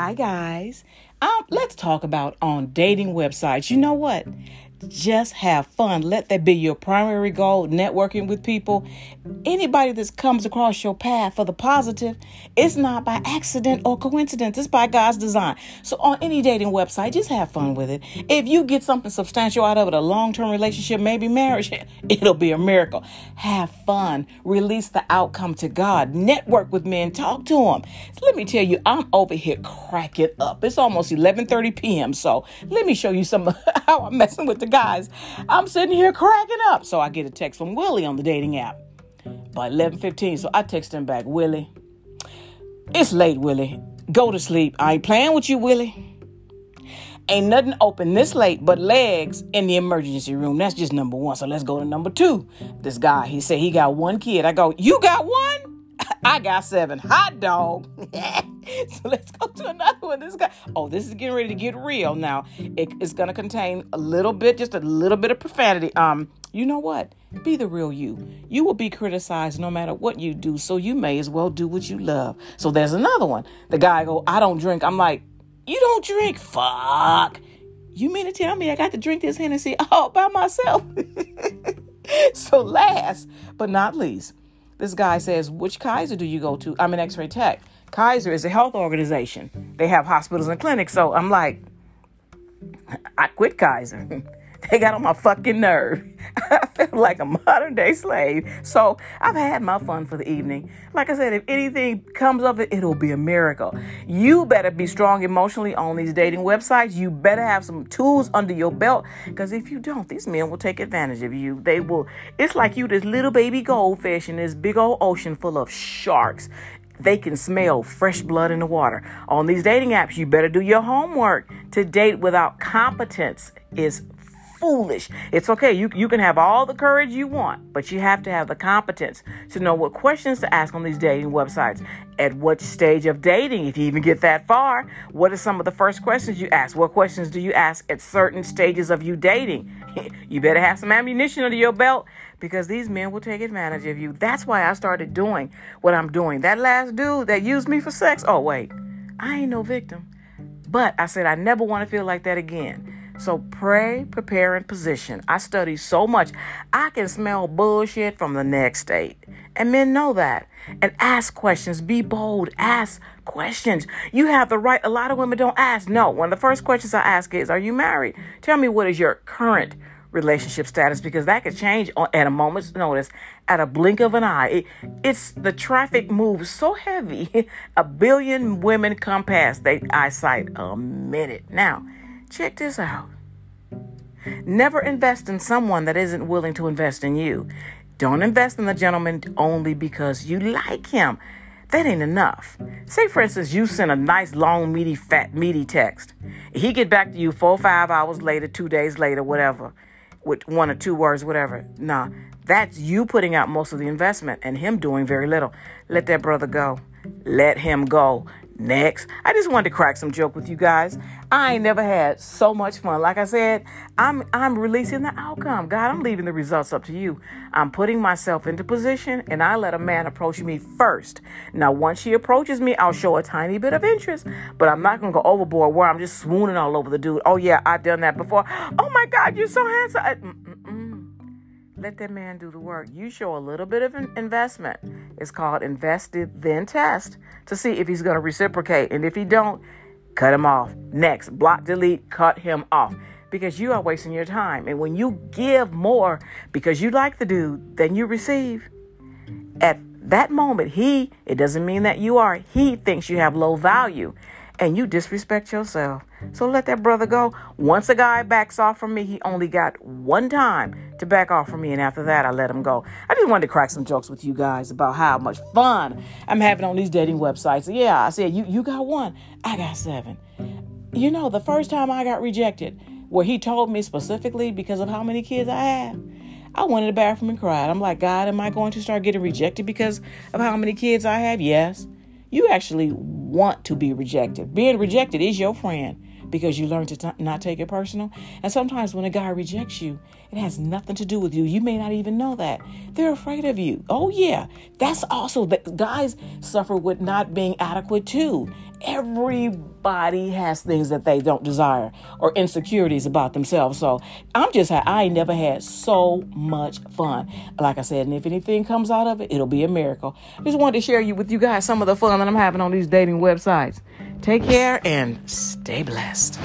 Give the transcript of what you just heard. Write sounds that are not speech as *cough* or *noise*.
Hi, guys. Um, let's talk about on dating websites. You know what? Just have fun. Let that be your primary goal, networking with people. Anybody that comes across your path for the positive, it's not by accident or coincidence. It's by God's design. So on any dating website, just have fun with it. If you get something substantial out of it, a long-term relationship, maybe marriage, *laughs* it'll be a miracle. Have fun. Release the outcome to God. Network with men. Talk to them. So let me tell you, I'm over here cracking up. It's almost 11:30 p.m. So let me show you some *laughs* how I'm messing with the guys. I'm sitting here cracking up. So I get a text from Willie on the dating app by 11:15. So I text him back, Willie. It's late, Willie. Go to sleep. I ain't playing with you, Willie. Ain't nothing open this late but legs in the emergency room. That's just number one. So let's go to number two. This guy, he said he got one kid. I go, You got one? *laughs* I got seven. Hot dog. *laughs* *laughs* so let's go to another one. This guy. Oh, this is getting ready to get real now. It, it's going to contain a little bit, just a little bit of profanity. Um, you know what? Be the real you. You will be criticized no matter what you do, so you may as well do what you love. So there's another one. The guy go, I don't drink. I'm like, you don't drink? Fuck. You mean to tell me I got to drink this Hennessy all by myself? *laughs* so last but not least, this guy says, Which Kaiser do you go to? I'm an x ray tech. Kaiser is a health organization, they have hospitals and clinics. So I'm like, I quit Kaiser. *laughs* They got on my fucking nerve. *laughs* I feel like a modern day slave. So I've had my fun for the evening. Like I said, if anything comes of it, it'll be a miracle. You better be strong emotionally on these dating websites. You better have some tools under your belt. Because if you don't, these men will take advantage of you. They will. It's like you, this little baby goldfish in this big old ocean full of sharks they can smell fresh blood in the water. On these dating apps, you better do your homework. To date without competence is foolish. It's okay. You, you can have all the courage you want, but you have to have the competence to know what questions to ask on these dating websites. At what stage of dating, if you even get that far, what are some of the first questions you ask? What questions do you ask at certain stages of you dating? *laughs* you better have some ammunition under your belt because these men will take advantage of you. That's why I started doing what I'm doing. That last dude that used me for sex, oh, wait, I ain't no victim. But I said, I never want to feel like that again. So pray, prepare, and position. I study so much. I can smell bullshit from the next state. And men know that. And ask questions. Be bold. Ask questions. You have the right. A lot of women don't ask. No. One of the first questions I ask is, Are you married? Tell me what is your current relationship status because that could change at a moment's notice, at a blink of an eye. It, it's the traffic moves so heavy, *laughs* a billion women come past their eyesight a minute. Now, Check this out. Never invest in someone that isn't willing to invest in you. Don't invest in the gentleman only because you like him. That ain't enough. Say, for instance, you send a nice, long, meaty, fat, meaty text. He get back to you four, five hours later, two days later, whatever, with one or two words, whatever. Nah, that's you putting out most of the investment and him doing very little. Let that brother go. Let him go. Next, I just wanted to crack some joke with you guys. I ain't never had so much fun. Like I said, I'm I'm releasing the outcome. God, I'm leaving the results up to you. I'm putting myself into position and I let a man approach me first. Now, once he approaches me, I'll show a tiny bit of interest, but I'm not gonna go overboard where I'm just swooning all over the dude. Oh yeah, I've done that before. Oh my God, you're so handsome. Mm-mm-mm. Let that man do the work. You show a little bit of an investment. It's called invested then test to see if he's going to reciprocate. And if he don't, cut him off. Next, block, delete, cut him off because you are wasting your time. And when you give more because you like the dude than you receive, at that moment, he, it doesn't mean that you are, he thinks you have low value and you disrespect yourself. So let that brother go. Once a guy backs off from me, he only got one time to back off from me, and after that, I let him go. I just wanted to crack some jokes with you guys about how much fun I'm having on these dating websites. Yeah, I said, you, you got one, I got seven. You know, the first time I got rejected, where he told me specifically because of how many kids I have, I went in the bathroom and cried. I'm like, God, am I going to start getting rejected because of how many kids I have? Yes. You actually want to be rejected. Being rejected is your friend because you learn to t- not take it personal. And sometimes when a guy rejects you, it has nothing to do with you. You may not even know that. They're afraid of you. Oh, yeah. That's also that guys suffer with not being adequate too. Everybody has things that they don't desire or insecurities about themselves. So I'm just, I never had so much fun. Like I said, and if anything comes out of it, it'll be a miracle. Just wanted to share you with you guys some of the fun that I'm having on these dating websites. Take care and stay blessed.